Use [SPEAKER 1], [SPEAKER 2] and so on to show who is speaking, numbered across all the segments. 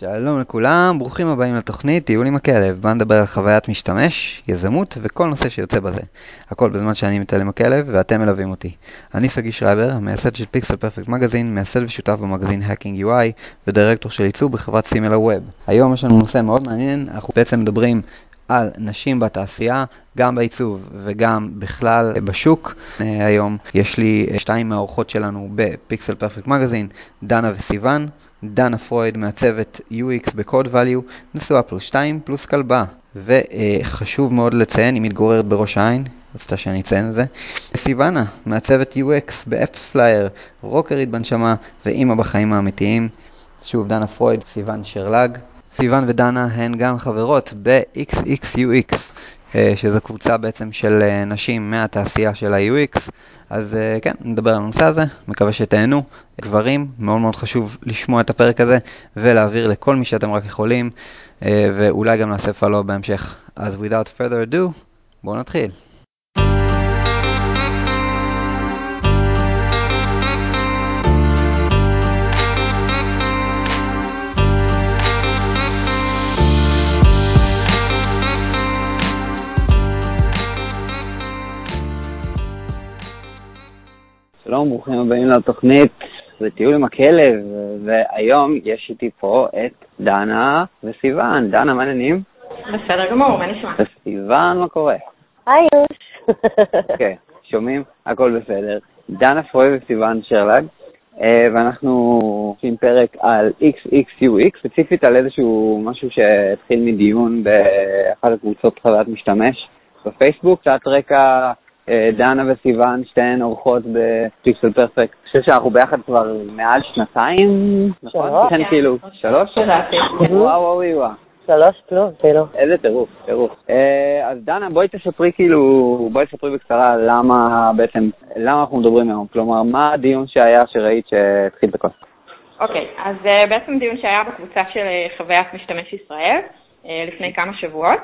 [SPEAKER 1] שלום לכולם, ברוכים הבאים לתוכנית טיול עם הכלב, בה נדבר על חוויית משתמש, יזמות וכל נושא שיוצא בזה. הכל בזמן שאני מטייל עם הכלב ואתם מלווים אותי. אני סגי שרייבר, המייסד של פיקסל פרפקט מגזין, מייסד ושותף במגזין Hacking UI ודירקטור של עיצוב בחברת סימלה ווב. היום יש לנו נושא מאוד מעניין, אנחנו בעצם מדברים על נשים בתעשייה, גם בעיצוב וגם בכלל בשוק. היום יש לי שתיים מהאורחות שלנו בפיקסל פרפקט מגזין, דנה וסיוון. דנה פרויד מעצבת UX ב CodeValue, נשואה פלוס 2 פלוס כלבה. וחשוב מאוד לציין, היא מתגוררת בראש העין, רצתה שאני אציין את זה. סיוון, מעצבת UX ב AppsFlyer, רוקרית בנשמה ואימא בחיים האמיתיים. שוב, דנה פרויד, סיוון שרלג. סיוון ודנה הן גם חברות ב-XXUX, שזו קבוצה בעצם של נשים מהתעשייה של ה-UX. אז כן, נדבר על הנושא הזה, מקווה שתהנו. גברים, מאוד מאוד חשוב לשמוע את הפרק הזה ולהעביר לכל מי שאתם רק יכולים, ואולי גם נעשה פלו בהמשך. אז without further ado, בואו נתחיל.
[SPEAKER 2] שלום, ברוכים הבאים לתוכנית בטיול עם הכלב, והיום יש איתי פה את דנה וסיוון. דנה, מה העניינים?
[SPEAKER 3] בסדר גמור, מה נשמע?
[SPEAKER 2] וסיוון, מה קורה?
[SPEAKER 4] היי יוש.
[SPEAKER 2] אוקיי, שומעים? הכל בסדר. דנה פרוי וסיוון שרלג, ואנחנו עושים פרק על XXUX, ספציפית על איזשהו משהו שהתחיל מדיון באחת הקבוצות חוויית משתמש בפייסבוק, קצת רקע דנה וסיוון, שתיהן אורחות בפיקסל פרפקט. אני חושב שאנחנו ביחד כבר מעל שנתיים, נכון?
[SPEAKER 4] שלוש.
[SPEAKER 2] כן, כאילו, שלוש?
[SPEAKER 3] לדעתי.
[SPEAKER 2] וואו, וואו, וואו.
[SPEAKER 4] שלוש פלוס, כאילו.
[SPEAKER 2] איזה טירוף, טירוף. אה, אז דנה, בואי תספרי כאילו, בואי תספרי בקצרה למה בעצם, למה אנחנו מדברים היום. כלומר, מה הדיון שהיה שראית שהתחיל הכל?
[SPEAKER 3] אוקיי, אז אה, בעצם דיון שהיה בקבוצה של אה, חוויית משתמש ישראל אה, לפני כמה שבועות.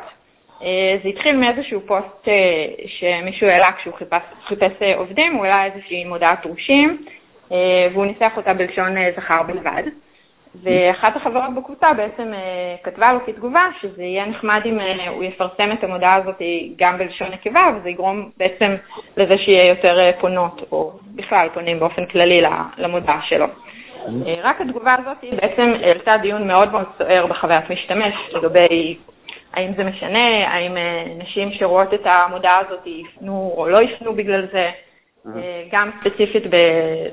[SPEAKER 3] אה, זה התחיל מאיזשהו פוסט אה, שמישהו העלה כשהוא חיפש, חיפש אה, עובדים, הוא העלה איזושהי מודעת דרושים, והוא ניסח אותה בלשון זכר בלבד. ואחת החברות בקבוצה בעצם כתבה לו כתגובה שזה יהיה נחמד אם הוא יפרסם את המודעה הזאת גם בלשון נקבה, וזה יגרום בעצם לזה שיהיה יותר פונות, או בכלל פונים באופן כללי למודעה שלו. אה, רק התגובה הזאת בעצם העלתה דיון מאוד מאוד סוער בחוויית משתמש לגבי האם זה משנה, האם אה, נשים שרואות את המודעה הזאת יפנו או לא יפנו בגלל זה, אה, גם ספציפית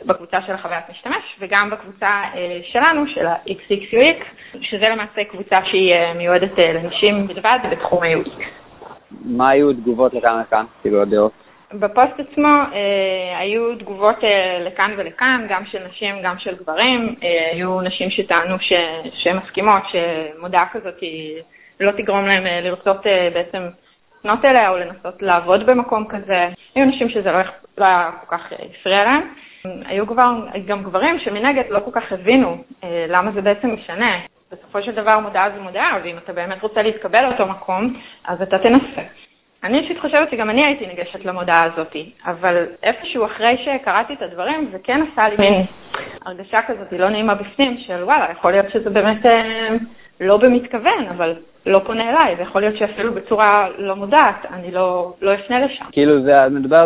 [SPEAKER 3] בקבוצה של החוויית משתמש וגם בקבוצה אה, שלנו, של ה-XXUX, שזה למעשה קבוצה שהיא מיועדת לנשים בלבד בתחום ה-UX.
[SPEAKER 2] מה היו התגובות לכאן לכאן, כאילו הדעות?
[SPEAKER 3] בפוסט עצמו אה, היו תגובות אה, לכאן ולכאן, גם של נשים, גם של גברים. אה, היו נשים שטענו ש- שהן מסכימות שמודעה כזאת היא לא תגרום להם אה, לרצות אה, בעצם לפנות אליה או לנסות לעבוד במקום כזה. היו נשים שזה לא, לא היה כל כך אה, הפריע להם. היו כבר, גם גברים שמנגד לא כל כך הבינו למה זה בעצם משנה. בסופו של דבר מודעה זה מודעה, ואם אתה באמת רוצה להתקבל לאותו מקום, אז אתה תנסה. אני אישית חושבת שגם אני הייתי ניגשת למודעה הזאת, אבל איפשהו אחרי שקראתי את הדברים, זה כן עשה לי מין הרגשה כזאת לא נעימה בפנים, של וואלה, יכול להיות שזה באמת אה, לא במתכוון, אבל לא פונה אליי, ויכול להיות שאפילו בצורה לא מודעת, אני לא, לא אפנה לשם.
[SPEAKER 2] כאילו זה,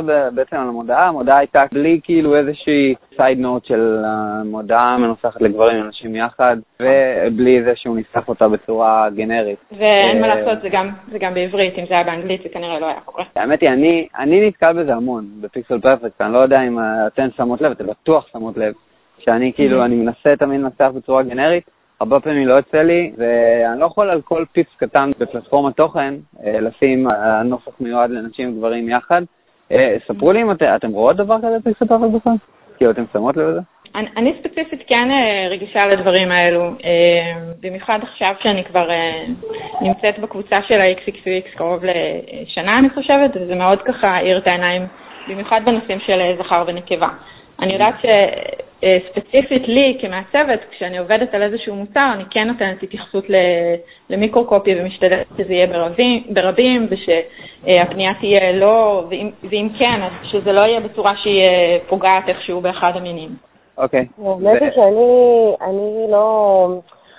[SPEAKER 2] ב- בעצם על המודעה, המודעה הייתה בלי כאילו איזושהי סייד נוט של המודעה מנוסחת לגברים ונשים יחד, ובלי זה שהוא ניסח אותה בצורה גנרית.
[SPEAKER 3] ואין מה
[SPEAKER 2] אה,
[SPEAKER 3] לעשות, זה גם, זה גם בעברית, אם זה היה באנגלית זה כנראה לא היה קורה.
[SPEAKER 2] האמת היא, אני, אני נתקל בזה המון בפיקסל פרפקט, אני לא יודע אם אתן שמות לב, אתן בטוח שמות לב, שאני כאילו,
[SPEAKER 3] Mhm.
[SPEAKER 2] אני מנסה תמיד לנסח בצורה גנרית, הרבה פעמים לא יוצא לי, ואני לא יכול על כל פיפס קטן בפלטפורמת תוכן אה, לשים אה, נוסח מיועד לנשים וגברים יחד. אה, ספרו לי אם את, אתם רואות דבר כזה בפיקסל פרפקט בכלל? כאילו, אתם שמות לב לזה?
[SPEAKER 3] אני, אני ספציפית כן רגישה לדברים האלו, במיוחד עכשיו שאני כבר נמצאת בקבוצה של ה-XXUX קרוב לשנה אני חושבת, וזה מאוד ככה האיר את העיניים, במיוחד בנושאים של זכר ונקבה. אני יודעת שספציפית לי כמעצבת, כשאני עובדת על איזשהו מוצר, אני כן נותנת התייחסות ל- למיקרו-קופי ומשתדלת שזה יהיה ברבים, ברבים ושהפנייה תהיה לא, ואם, ואם כן, אז שזה לא יהיה בצורה שהיא אה, פוגעת איכשהו באחד המינים.
[SPEAKER 2] אוקיי.
[SPEAKER 4] האמת היא שאני אני לא...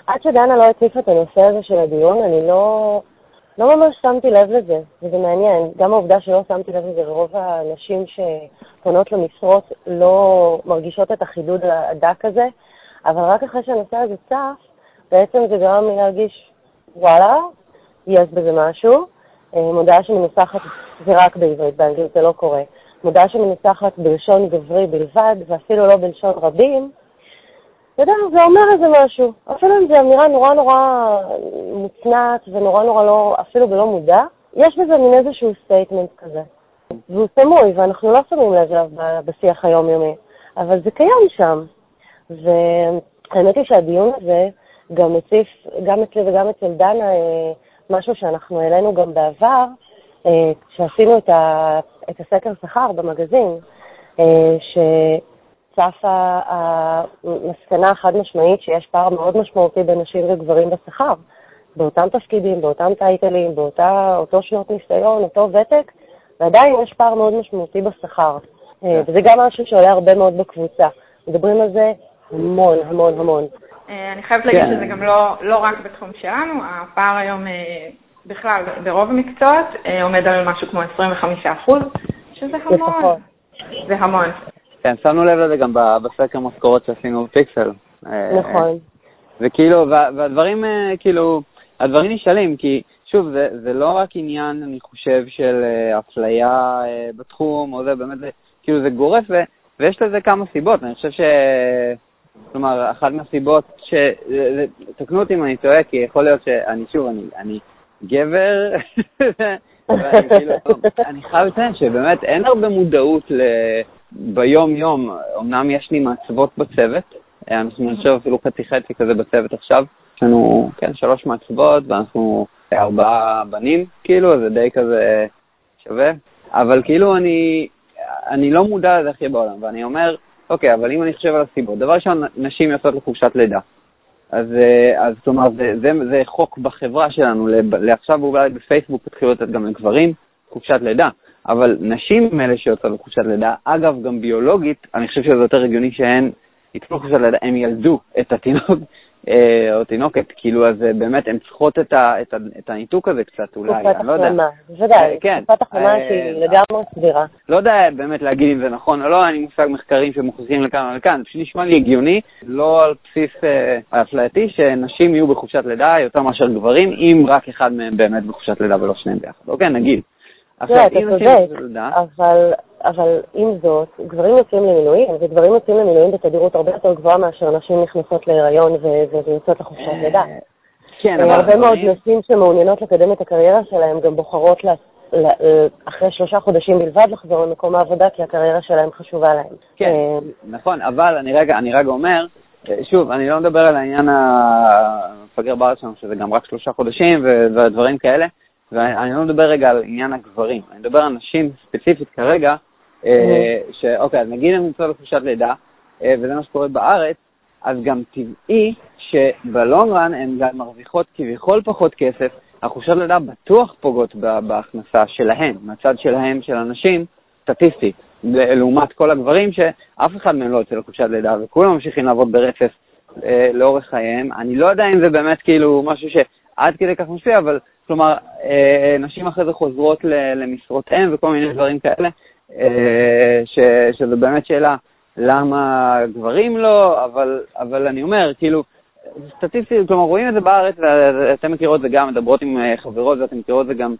[SPEAKER 4] עד שדנה לא הציפה את הנושא הזה של הדיון, אני לא, לא ממש שמתי לב לזה, וזה מעניין. גם העובדה שלא שמתי לב לזה, רוב הנשים שפונות למשרות לא מרגישות את החידוד הדק הזה, אבל רק אחרי שהנושא הזה צף, בעצם זה גרם לי להרגיש, וואלה, יש בזה משהו. אה, מודעה שמנוסחת זה רק בעברית, באנגלית זה לא קורה. מודעה שמנוסחת בלשון גברי בלבד, ואפילו לא בלשון רבים, אתה יודע, זה אומר איזה משהו. אפילו אם זו אמירה נורא נורא מוצנעת ונורא נורא לא, אפילו בלא מודע, יש בזה מין איזשהו statement כזה. והוא סמוי, ואנחנו לא שמים לב אליו בשיח היומיומי, אבל זה קיים שם. והאמת היא שהדיון הזה גם מציף, גם אצלי וגם אצל דנה, אה, משהו שאנחנו העלינו גם בעבר, אה, כשעשינו את, ה, את הסקר שכר במגזין, אה, שצפה המסקנה החד משמעית שיש פער מאוד משמעותי בין נשים וגברים בשכר, באותם תפקידים, באותם טייטלים, באותו שנות ניסיון, אותו ותק, ועדיין יש פער מאוד משמעותי בשכר. כן. וזה גם משהו שעולה הרבה מאוד בקבוצה. מדברים על זה המון, המון, המון.
[SPEAKER 3] אה, אני חייבת להגיד כן. שזה גם לא, לא רק בתחום שלנו, הפער היום אה, בכלל, ברוב המקצועות, אה, עומד על משהו כמו 25 אחוז, שזה המון. זה המון.
[SPEAKER 2] כן, שמנו לב לזה גם בסקר משכורות שעשינו בפיקסל.
[SPEAKER 4] נכון.
[SPEAKER 2] וכאילו, והדברים, כאילו, הדברים נשאלים, כי שוב, זה, זה לא רק עניין, אני חושב, של אפליה בתחום, או זה באמת, זה, כאילו, זה גורף, ו, ויש לזה כמה סיבות. אני חושב ש... כלומר, אחת מהסיבות ש... תקנו אותי אם אני טועה, כי יכול להיות שאני, שוב, אני, אני גבר, ואני כאילו, אני חייב לציין שבאמת אין הרבה מודעות ל... ביום-יום, אמנם יש לי מעצבות בצוות, אנחנו נשאר אפילו חצי חצי כזה בצוות עכשיו, יש לנו, כן, שלוש מעצבות, ואנחנו ארבעה בנים, כאילו, זה די כזה שווה, אבל כאילו אני, אני לא מודע לזה הכי בעולם, ואני אומר, אוקיי, אבל אם אני חושב על הסיבות, דבר ראשון, נשים יוצאות לחופשת לידה. אז, אה, אז כלומר, זה, זה, זה חוק בחברה שלנו, לעכשיו אולי בפייסבוק התחילו לתת גם לגברים חופשת לידה, אבל נשים הם אלה שיוצאות לחופשת לידה, אגב, גם ביולוגית, אני חושב שזה יותר הגיוני שהן יצאו לחופשת לידה, הם ילדו את התינוק, אה, או תינוקת, כאילו, אז אה, באמת הן צריכות את, ה, את, ה, את הניתוק הזה קצת אולי,
[SPEAKER 4] אני לא יודע. תקופת החלמה, בוודאי, כן. תקופת החלמה שהיא לגמרי סבירה.
[SPEAKER 2] לא יודע באמת להגיד אם זה נכון או לא, אין לי מושג מחקרים שמוכיחים לכאן או לכאן, פשוט נשמע לי הגיוני, לא על בסיס אפלייתי, שנשים יהיו בחופשת לידה יותר מאשר גברים, אם רק אחד מהם באמת בחופשת לידה ולא שניהם ביחד. אוקיי, נגיד.
[SPEAKER 4] עכשיו, אם נשים בחופשת לידה... אבל אבל עם זאת, גברים יוצאים למילואים, וגברים יוצאים למילואים בתדירות הרבה יותר גבוהה מאשר נשים נכנסות להיריון ויוצאות לחופשת אה, לידה.
[SPEAKER 2] כן,
[SPEAKER 4] אה, אבל... הרבה מאוד נשים שמעוניינות לקדם את הקריירה שלהן גם בוחרות אחרי שלושה חודשים בלבד לחזור למקום העבודה, כי הקריירה שלהן חשובה להן.
[SPEAKER 2] כן, אה, נכון, אבל אני רגע, אני רגע אומר, שוב, אני לא מדבר על העניין המפגר בארץ שלנו, שזה גם רק שלושה חודשים ודברים כאלה, ואני לא מדבר רגע על עניין הגברים, אני מדבר על נשים ספציפית כרגע, אה, שאוקיי, אז נגיד הם נמצאים בחופשת לידה, אה, וזה מה שקורה בארץ, אז גם טבעי שבלונג רן הן גם מרוויחות כביכול פחות כסף, החופשת לידה בטוח פוגעות בהכנסה שלהן, מהצד שלהן, של הנשים, סטטיסטית, לעומת כל הגברים שאף אחד מהם לא יוצא לחופשת לידה וכולם ממשיכים לעבוד ברצף אה, לאורך חייהם. אני לא יודע אם זה באמת כאילו משהו שעד כדי כך משפיע, אבל כלומר, אה, נשים אחרי זה חוזרות למשרות אם וכל מיני דברים כאלה. אה, ש, שזו באמת שאלה למה גברים לא, אבל, אבל אני אומר, כאילו, סטטיסטית, כלומר, רואים את זה בארץ, ואתם מכירות את זה גם, מדברות עם אה, חברות ואתם מכירות את זה גם,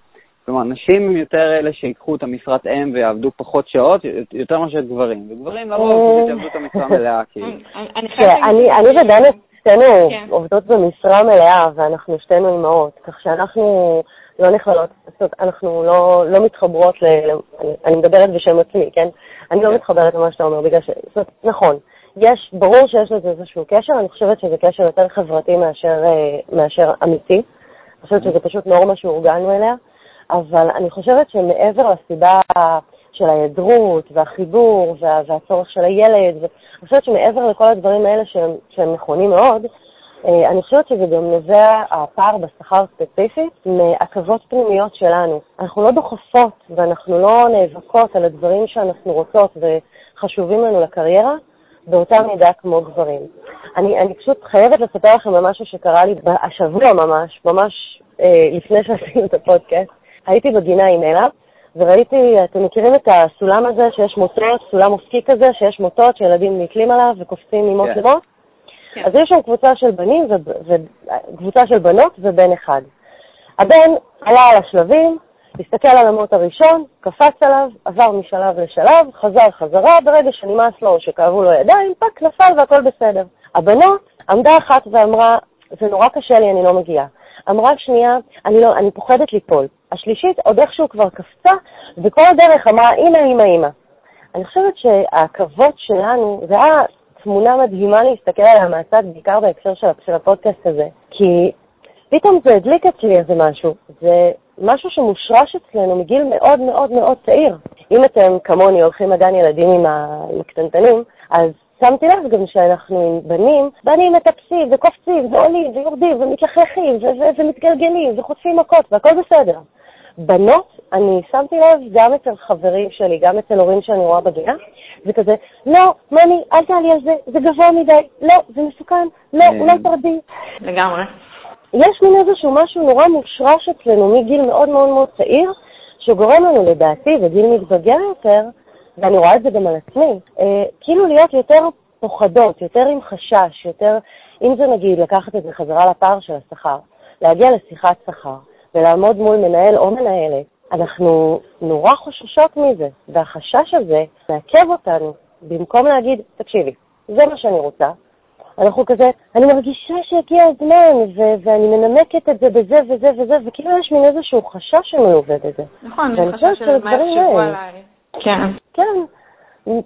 [SPEAKER 2] כלומר, נשים הם יותר אלה שיקחו את המשרת אם ויעבדו פחות שעות, יותר מאשר גברים, וגברים לרוב אה. יעבדו את המשרה מלאה, כאילו.
[SPEAKER 4] אני ודנה שתינו כן. עובדות במשרה מלאה, ואנחנו שתינו אימהות, כך שאנחנו... לא נכללות, זאת אומרת, אנחנו לא, לא מתחברות ל... אני, מדברת בשם עצמי, כן? אני לא כן. מתחברת למה שאתה אומר, בגלל ש... זאת אומרת, נכון, יש, ברור שיש לזה איזשהו קשר, אני חושבת שזה קשר יותר חברתי מאשר, אה, מאשר אמיתי. אני חושבת שזה פשוט נורמה שהורגלנו אליה, אבל אני חושבת שמעבר לסיבה של ההיעדרות והחיבור וה, והצורך של הילד, אני חושבת שמעבר לכל הדברים האלה שהם, שהם נכונים מאוד, אה, אני חושבת שזה גם נובע, הפער בשכר ספציפית, מעכבות פנימיות שלנו. אנחנו לא דוחפות ואנחנו לא נאבקות על הדברים שאנחנו רוצות וחשובים לנו לקריירה, באותה מידה כמו גברים. אני, אני פשוט חייבת לספר לכם על משהו שקרה לי השבוע ממש, ממש אה, לפני שעשינו את הפודקאסט. הייתי בגינה עם אלה, וראיתי, אתם מכירים את הסולם הזה שיש מוטות, סולם אופקי כזה, שיש מוטות שילדים נתלים עליו וקופצים ממוט
[SPEAKER 2] כן.
[SPEAKER 4] למוט?
[SPEAKER 3] כן.
[SPEAKER 4] אז יש שם קבוצה של בנים וקבוצה של בנות ובן אחד. הבן עלה על השלבים, הסתכל על המוט הראשון, קפץ עליו, עבר משלב לשלב, חזר חזרה, ברגע שנמאס לו או שכאבו לו ידיים, פק, נפל והכל בסדר. הבנות עמדה אחת ואמרה, זה נורא קשה לי, אני לא מגיעה. אמרה שנייה, אני, לא, אני פוחדת ליפול. השלישית עוד איכשהו כבר קפצה, וכל הדרך אמרה, אמא, אמא, אמא. אני חושבת שהעכבות שלנו, זה היה תמונה מדהימה להסתכל עליה מהצד, בעיקר בהקשר של, של הפודקאסט הזה, כי פתאום זה הדליק אצלי איזה משהו. זה משהו שמושרש אצלנו מגיל מאוד מאוד מאוד צעיר. אם אתם כמוני הולכים לגן ילדים עם הקטנטנים, אז שמתי לב גם שאנחנו עם בנים, בנים מטפסים וקופצים ועולים ויורדים ומתלכלכים ו- ו- ומתגלגלים וחוטפים מכות והכל בסדר. בנות, אני שמתי לב גם אצל חברים שלי, גם אצל הורים שאני רואה בגינה, זה כזה, לא, מני, אל תעלי על זה, זה גבוה מדי, לא, זה מסוכן, לא,
[SPEAKER 2] אה.
[SPEAKER 4] אולי תרדי.
[SPEAKER 3] לגמרי.
[SPEAKER 4] יש מין איזשהו משהו נורא מושרש אצלנו מגיל מאוד מאוד מאוד צעיר, שגורם לנו לדעתי, בגיל מתבגר יותר, ואני רואה את זה גם על עצמי, אה, כאילו להיות יותר פוחדות, יותר עם חשש, יותר, אם זה נגיד לקחת את זה חזרה לפער של השכר, להגיע לשיחת שכר ולעמוד מול מנהל או מנהלת, אנחנו נורא חוששות מזה, והחשש הזה מעכב אותנו, במקום להגיד, תקשיבי, זה מה שאני רוצה, אנחנו כזה, אני מרגישה שהגיע הזמן, ו- ואני מנמקת את זה בזה וזה וזה, וכאילו יש מין איזשהו חשש שמלווה בזה.
[SPEAKER 3] נכון, חשש של מה יחשבו עליי. כן.
[SPEAKER 4] כן,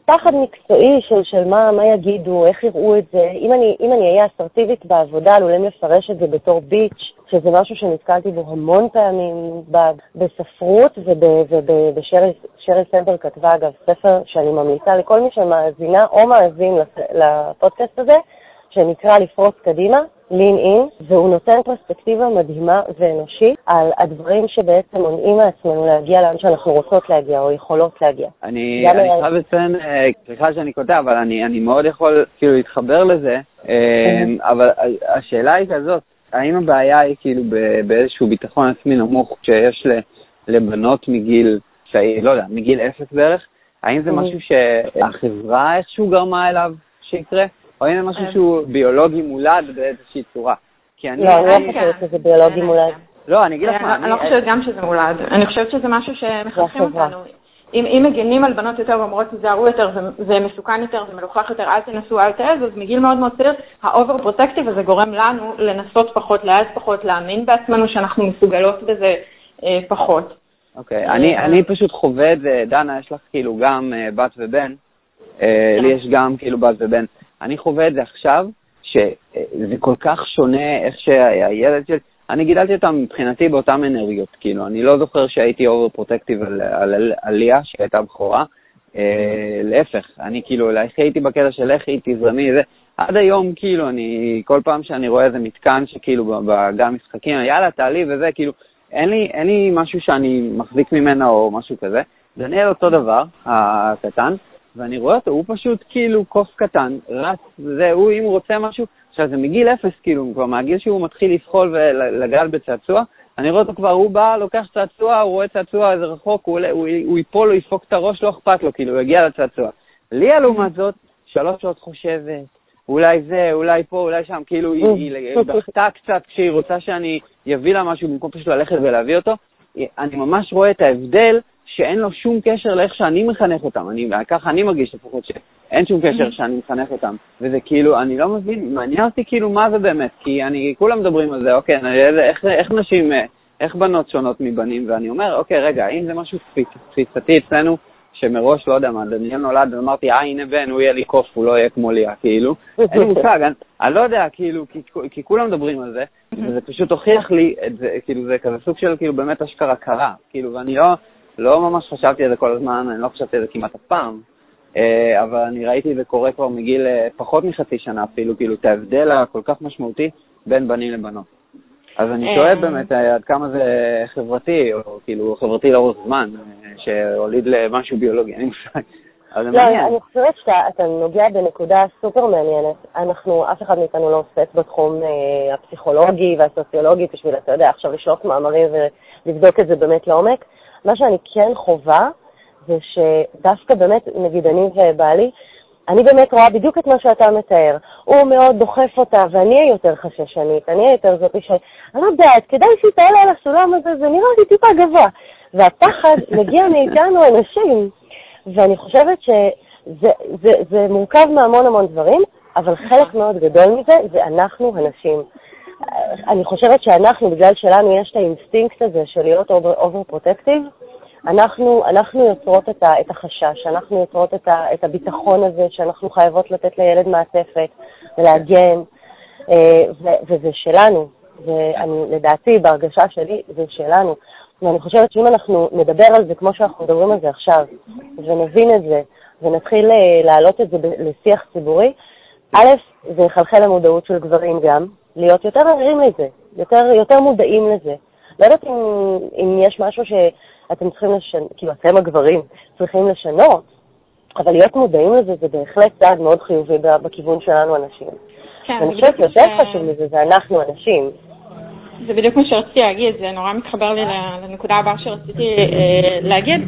[SPEAKER 4] פחד מקצועי של, של מה, מה יגידו, איך יראו את זה. אם אני, אם אני אהיה אסרטיבית בעבודה, עלולים לפרש את זה בתור ביץ', שזה משהו שנתקלתי בו המון פעמים ב- בספרות, ושרי סנדר כתבה אגב ספר שאני ממליצה לכל מי שמאזינה או מאזין לפ- לפודקאסט הזה, שנקרא לפרוץ קדימה, lean in, והוא נותן פרספקטיבה מדהימה ואנושית על הדברים שבעצם מונעים מעצמנו להגיע לאן שאנחנו רוצות להגיע או יכולות להגיע.
[SPEAKER 2] אני
[SPEAKER 4] גם
[SPEAKER 2] אני
[SPEAKER 4] היה-
[SPEAKER 2] חייב לציין, אה, סליחה שאני קוטע, אבל אני אני מאוד יכול כאילו להתחבר לזה, אה, אבל השאלה היא כזאת, האם הבעיה היא כאילו באיזשהו ביטחון עצמי נמוך שיש לבנות מגיל צעיר, לא יודע, מגיל אפס בערך? האם זה. משהו שהחברה איכשהו גרמה אליו שיקרה? או האם זה משהו
[SPEAKER 3] אה.
[SPEAKER 2] שהוא ביולוגי מולד באיזושהי צורה? כי אני...
[SPEAKER 4] לא, אני לא
[SPEAKER 2] אני-
[SPEAKER 4] חושבת שזה ביולוגי
[SPEAKER 3] אין,
[SPEAKER 4] מולד.
[SPEAKER 3] אין.
[SPEAKER 2] לא, אני אגיד לך מה,
[SPEAKER 3] אני לא חושבת גם שזה מולד. אני חושבת שזה משהו שמחנכים. אותנו. אם, אם מגנים על בנות יותר ואומרות תיזהרו יותר, זה, זה מסוכן יותר, זה מלוכלך יותר, אל תנסו, אל תעז, אז מגיל מאוד מאוד צעיר, ה over protective הזה גורם לנו לנסות פחות, להעז פחות, להאמין בעצמנו שאנחנו מסוגלות בזה אה, פחות.
[SPEAKER 2] אוקיי, אני, אני פשוט חווה את זה, דנה, יש לך כאילו גם אה, בת ובן, אה, לי יש גם כאילו בת ובן. אני חווה את זה עכשיו, שזה כל כך שונה איך שהילד שלי, אני גידלתי אותם מבחינתי באותן אנרגיות, כאילו, אני לא זוכר שהייתי over protective על, על, על, על ליה, שהייתה בכורה, אה, להפך, אני כאילו, איך הייתי בקטע של היא תזרמי, זה, עד היום, כאילו, אני, כל פעם שאני רואה איזה מתקן שכאילו בגן משחקים, יאללה, תעלי וזה, כאילו, אין לי, אין לי משהו שאני מחזיק ממנה או משהו כזה. דניאל אותו דבר, הקטן, ואני רואה אותו, הוא פשוט כאילו קוף קטן, רץ, זה, הוא, אם הוא רוצה משהו, עכשיו זה מגיל אפס, כאילו, כבר מהגיל שהוא מתחיל לזחול ולגעת בצעצוע, אני רואה אותו כבר, הוא בא, לוקח צעצוע, הוא רואה צעצוע איזה רחוק, הוא, הוא, הוא ייפול, הוא ידפוק את הראש, לא אכפת לו, כאילו, הוא יגיע לצעצוע. ליה, לעומת זאת, שלוש שעות חושבת, אולי זה, אולי פה, אולי שם, כאילו, היא, היא, היא בכתה קצת כשהיא רוצה שאני אביא לה משהו במקום פשוט ללכת ולהביא אותו. אני ממש רואה את ההבדל שאין לו שום קשר לאיך שאני מחנך אותם. אני, ככה אני מרגיש לפחות שאין שום קשר שאני מחנך אותם. וזה כאילו, אני לא מבין, מעניין אותי כאילו מה זה באמת, כי אני, כולם מדברים על זה, אוקיי, אני, איך, איך נשים, איך בנות שונות מבנים, ואני אומר, אוקיי, רגע, האם זה משהו תפיסתי אצלנו, שמראש, לא יודע מה, דניאל נולד ואמרתי, אה, הנה בן, הוא יהיה לי קוף, הוא לא יהיה כמו ליה, כאילו. אין לי מושג, אני, אני לא יודע, כאילו, כי, כי כולם מדברים על זה, וזה פשוט הוכיח לי את זה, כאילו, זה כזה סוג של, כאילו, באמת אשכרה קרה, כאילו, ואני לא, לא ממש חשבתי על זה כל הזמן, אני לא חשבתי על זה כמעט אף פעם, אה, אבל אני ראיתי את זה קורה כבר מגיל אה, פחות מחצי שנה אפילו, כאילו, את ההבדל הכל כך משמעותי בין בנים לבנות. אז אני שואל באמת אה, עד כמה זה חברתי, או כאילו חברתי לאורך זמן, שהוליד למשהו ביולוגי, אין לי מושג.
[SPEAKER 4] לא. אני חושבת שאתה נוגע בנקודה סופר מעניינת. אנחנו, אף אחד מאיתנו לא עוסק בתחום אה, הפסיכולוגי והסוציולוגי בשביל, אתה יודע, עכשיו לשלוח מאמרים ולבדוק את זה באמת לעומק. מה שאני כן חווה, זה שדווקא באמת, נגיד אני ובעלי, אני באמת רואה בדיוק את מה שאתה מתאר. הוא מאוד דוחף אותה, ואני אהיה יותר חששנית, אני אהיה יותר זאתי ש... אני לא יודעת, כדאי שהיא תעלה על הסולם הזה, זה נראה לי טיפה גבוה. והפחד מגיע מאיתנו הנשים, ואני חושבת שזה זה, זה מורכב מהמון המון דברים, אבל חלק מאוד גדול מזה זה אנחנו הנשים. אני חושבת שאנחנו, בגלל שלנו יש את האינסטינקט הזה של להיות over protective, אנחנו, אנחנו יוצרות את, ה, את החשש, אנחנו יוצרות את, ה, את הביטחון הזה שאנחנו חייבות לתת לילד מעטפת ולהגן, אה, ו, וזה שלנו. ואני, לדעתי, בהרגשה שלי, זה שלנו. ואני חושבת שאם אנחנו נדבר על זה כמו שאנחנו מדברים על זה עכשיו, ונבין את זה, ונתחיל אה, להעלות את זה לשיח ציבורי, א', זה יחלחל למודעות של גברים גם, להיות יותר ערים לזה, יותר, יותר מודעים לזה. לא יודעת אם, אם יש משהו שאתם צריכים לשנות, כאילו אתם הגברים צריכים לשנות, אבל להיות מודעים לזה זה בהחלט צעד מאוד חיובי בכיוון שלנו הנשים.
[SPEAKER 3] כן,
[SPEAKER 4] ואני
[SPEAKER 3] זה
[SPEAKER 4] חושבת שיותר
[SPEAKER 3] ש-
[SPEAKER 4] חשוב מזה זה אנחנו הנשים.
[SPEAKER 3] זה בדיוק מה שרציתי להגיד, זה נורא מתחבר לי לנקודה הבאה שרציתי אה, להגיד,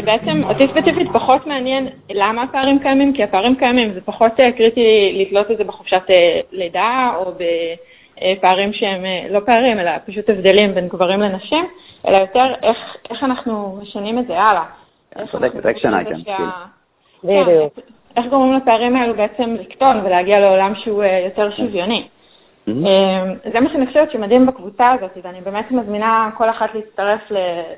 [SPEAKER 3] שבעצם אותי ספציפית פחות מעניין למה הפערים קיימים, כי הפערים קיימים, זה פחות אה, קריטי לתלות את זה בחופשת אה, לידה או בפערים שהם אה, לא פערים, אלא פשוט הבדלים בין גברים לנשים, אלא יותר איך, איך אנחנו משנים את זה הלאה. שה-
[SPEAKER 2] כאילו.
[SPEAKER 3] כן,
[SPEAKER 4] בדיוק.
[SPEAKER 3] איך- איך גורמים לפערים האלו בעצם לקטון ולהגיע לעולם שהוא יותר שוויוני. אה, זה מה שאני חושבת שמדהים בקבוצה הזאת, ואני באמת מזמינה כל אחת להצטרף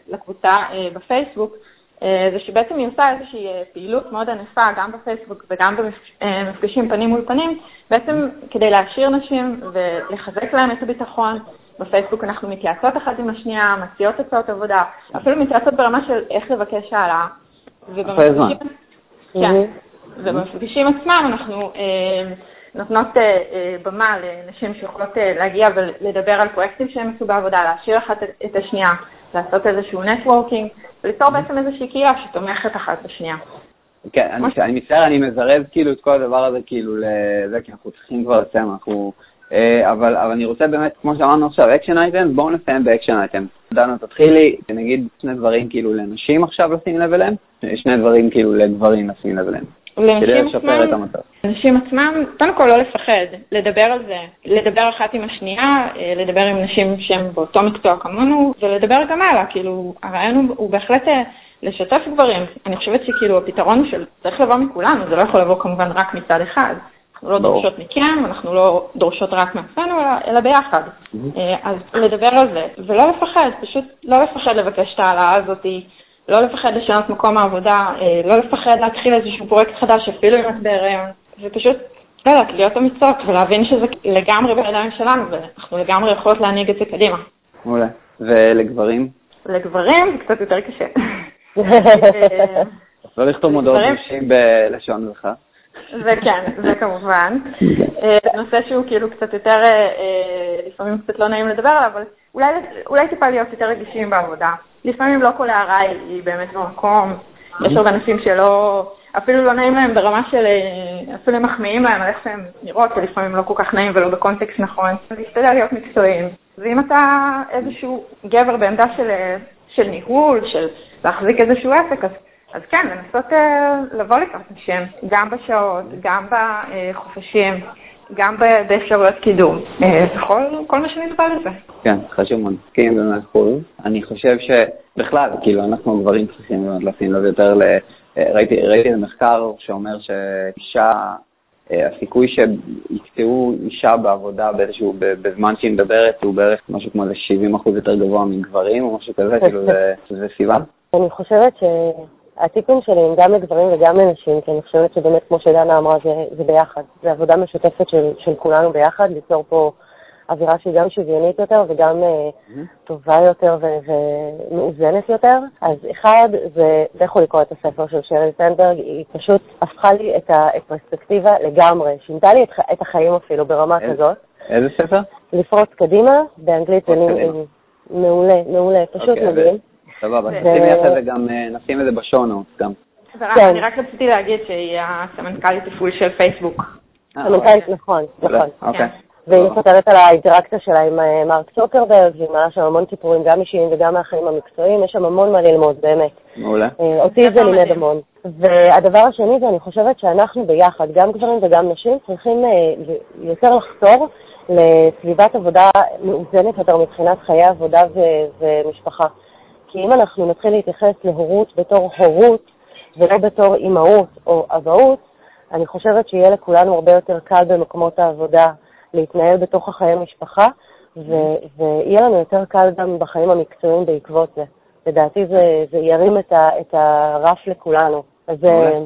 [SPEAKER 3] לקבוצה בפייסבוק, זה שבעצם היא עושה איזושהי אה, פעילות מאוד ענפה, גם בפייסבוק וגם במפגשים פנים מול פנים, בעצם כדי להשאיר נשים ולחזק להם את הביטחון. בפייסבוק אנחנו מתייעצות אחת עם השנייה, מציעות הצעות עבודה, אפילו מתייעצות ברמה של איך לבקש העלאה.
[SPEAKER 2] אחרי זמן.
[SPEAKER 3] כן.
[SPEAKER 4] מהמם.
[SPEAKER 3] ובמפגשים עצמם אנחנו אה, נותנות אה, אה, במה לנשים שיכולות אה, להגיע ולדבר על פרויקטים שהם עשו בעבודה, להשאיר אחת את- השנייה, לעשות איזשהו נטוורקינג, וליצור בעצם איזושהי קהילה שתומכת אחת בשנייה.
[SPEAKER 2] כן, אני, אני מצטער, אני מזרז כאילו את כל הדבר הזה כאילו לזה, כי אנחנו צריכים כבר לסיים, אנחנו... אה, אבל, אבל אני רוצה באמת, כמו שאמרנו עכשיו, action item, בואו נסיים ב action item. דנה, תתחילי, נגיד שני דברים כאילו לנשים עכשיו לשים לב אליהם, שני דברים כאילו לגברים לשים לב אליהם, כדי
[SPEAKER 3] לנשים
[SPEAKER 2] לשפר
[SPEAKER 3] עצמם-
[SPEAKER 2] את המצב.
[SPEAKER 3] אנשים עצמם, קודם כל לא לפחד, לדבר על זה, לדבר אחת עם השנייה, אה, לדבר עם נשים שהן באותו מקצוע כמונו, ולדבר גם הלאה, כאילו, הרעיון הוא, הוא בהחלט אה, לשתף גברים. אני חושבת שכאילו הפתרון הוא של, צריך לבוא מכולנו, זה לא יכול לבוא כמובן רק מצד אחד. אנחנו לא. דורשות מכם, אנחנו לא דורשות רק מעצמנו, אלא, אלא ביחד. אה, אז לדבר על זה, ולא לפחד, פשוט לא לפחד לבקש את ההעלאה הזאת, לא לפחד לשנות מקום העבודה, לא לפחד להתחיל איזשהו פרויקט חדש, אפילו אם את בהיריון, ופשוט, לא יודעת, להיות אמיצות ולהבין שזה לגמרי בידיים שלנו, ואנחנו לגמרי יכולות להנהיג את זה קדימה.
[SPEAKER 2] מעולה. ולגברים?
[SPEAKER 3] לגברים זה קצת יותר קשה.
[SPEAKER 2] לא לכתוב מודעות נשים בלשון זכר.
[SPEAKER 3] זה כן, זה כמובן. אה, נושא שהוא כאילו קצת יותר, אה, אה, לפעמים קצת לא נעים לדבר עליו, אבל אולי, אולי טיפה להיות יותר רגישים בעבודה. לפעמים לא כל הערה היא באמת במקום. יש עוד אנשים שלא, אפילו לא נעים להם ברמה של, אה, אפילו הם מחמיאים להם על איך שהם נראות, ולפעמים לא כל כך נעים ולא בקונטקסט נכון. להשתדל להיות מקצועיים. ואם אתה איזשהו גבר בעמדה של, אה, של ניהול, של להחזיק איזשהו עסק, אז אז כן, לנסות אה, לבוא לקראת נשים, גם בשעות, גם בחופשים, גם ב- באפשרויות קידום, אה, כל, כל מה שנלווה לזה.
[SPEAKER 2] כן, חשוב מאוד, מסכים במאה אחוז. אני חושב שבכלל, כאילו, אנחנו הגברים צריכים באמת לשים לב יותר ל... אה, ראיתי, ראיתי איזה מחקר שאומר שאישה, אה, הסיכוי שיקטעו אישה בעבודה באיזשהו, ב- בזמן שהיא מדברת הוא בערך משהו כמו איזה 70 אחוז יותר גבוה מגברים או משהו כזה, כאילו זה, זה סיבה.
[SPEAKER 4] אני חושבת שהטיפים שלי הם גם לגברים וגם לנשים, כי אני חושבת שבאמת, כמו שדנה אמרה, זה, זה ביחד. זה עבודה משותפת של, של כולנו ביחד, ליצור פה אווירה שהיא גם שוויונית יותר וגם אה, טובה יותר ו- ומאוזנת יותר. אז אחד, זה, לכו לקרוא את הספר של שרי סנדברג, היא פשוט הפכה לי את הפרספקטיבה לגמרי, שינתה לי את, את החיים אפילו ברמה
[SPEAKER 2] איזה?
[SPEAKER 4] כזאת.
[SPEAKER 2] איזה ספר?
[SPEAKER 4] לפרוץ קדימה, באנגלית זה. מעולה, מעולה, פשוט
[SPEAKER 2] אוקיי,
[SPEAKER 4] מדהים.
[SPEAKER 2] סבבה, שימי אחרי זה גם, נשים את זה בשואו-נוטס גם.
[SPEAKER 4] כן.
[SPEAKER 3] אני רק רציתי להגיד שהיא הסמנכ"לית תפעול של פייסבוק.
[SPEAKER 2] אה,
[SPEAKER 4] המנכ"לית, נכון,
[SPEAKER 2] אוקיי.
[SPEAKER 4] נכון.
[SPEAKER 2] אוקיי.
[SPEAKER 4] והיא מספרת על האינטראקציה שלה עם אה, מרק צוקרברג, והיא מעלה שם המון סיפורים, גם אישיים וגם מהחיים המקצועיים, יש שם המון מה ללמוד, באמת.
[SPEAKER 2] מעולה.
[SPEAKER 4] אה, אותי זה לימד. המון. והדבר השני זה, אני חושבת שאנחנו ביחד, גם גברים וגם נשים, צריכים יותר לחתור לסביבת עבודה מאוזנת יותר מבחינת חיי עבודה ומשפחה. כי אם אנחנו נתחיל להתייחס להורות בתור הורות ולא בתור אימהות או אבהות, אני חושבת שיהיה לכולנו הרבה יותר קל במקומות העבודה להתנהל בתוך החיי משפחה, ו- ויהיה לנו יותר קל גם בחיים המקצועיים בעקבות זה. לדעתי זה, זה ירים את, ה- את הרף לכולנו. אז אה.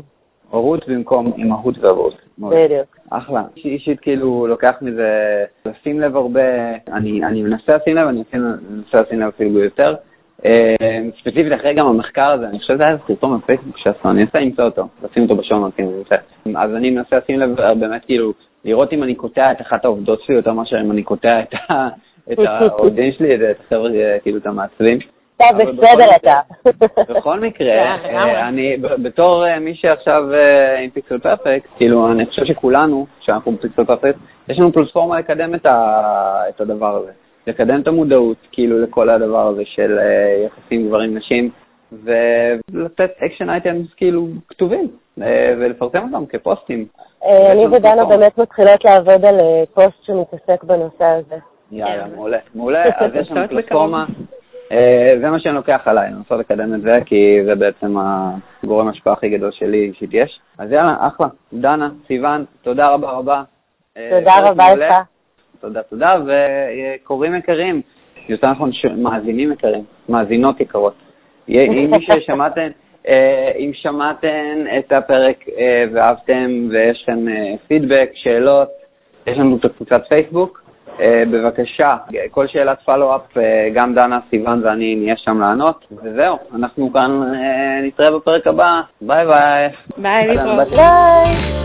[SPEAKER 2] הורות במקום אימהות ואבות.
[SPEAKER 4] בדיוק.
[SPEAKER 2] אחלה. אישית, כאילו לוקח מזה לשים לב הרבה, אני, אני מנסה לשים לב, אני מנסה לשים לב אפילו יותר. אה, ספציפית אחרי גם המחקר הזה, אני חושב שזה היה סרטון בפייסבוק שעשו, אני אנסה למצוא אותו, לשים אותו בשונות אם אני רוצה. אז אני מנסה לשים לב אה, באמת כאילו, לראות אם אני קוטע את אחת העובדות שלי יותר מאשר אם אני קוטע את, העובדים שלי, את החבר'ה, אה, כאילו את המעצבים.
[SPEAKER 4] אתה בסדר אתה.
[SPEAKER 2] בכל מקרה,
[SPEAKER 3] כן,
[SPEAKER 2] אני בתור מי שעכשיו עם Pixel Perfect, כאילו אני חושב שכולנו, שאנחנו ב Pixel Perfect, יש לנו פלטפורמה לקדם את הדבר הזה, לקדם את המודעות כאילו לכל הדבר הזה של אה, יחסים גברים-נשים, ולתת action items כאילו כתובים, אה, ולפרסם אותם כפוסטים.
[SPEAKER 4] אה, אני ודנה. באמת מתחילות לעבוד על אה, פוסט שמתעסק בנושא הזה.
[SPEAKER 2] יאללה. מעולה. מעולה, אז יש לנו. פלטפורמה. אה, זה מה שאני לוקח עליי, לנסות לקדם את זה, כי זה בעצם הגורם ההשפעה הכי גדול שלי אישית יש. אז יאללה, אחלה. דנה, סיוון, תודה רבה רבה.
[SPEAKER 4] תודה
[SPEAKER 2] פרק
[SPEAKER 4] רבה. לך.
[SPEAKER 2] תודה, תודה, וקוראים יקרים, יותר נכון, מאזינים יקרים, מאזינות יקרות. אם מי ששמעתם, אה, אם שמעתם את הפרק אה, ואהבתם ויש לכם אה, פידבק, שאלות, יש לנו את קבוצת פייסבוק. בבקשה, כל שאלת follow-up, גם דנה, סיוון ואני נהיה שם לענות, וזהו, אנחנו כאן אה, נתראה בפרק הבא, ביי ביי.
[SPEAKER 3] ביי.
[SPEAKER 4] ביי.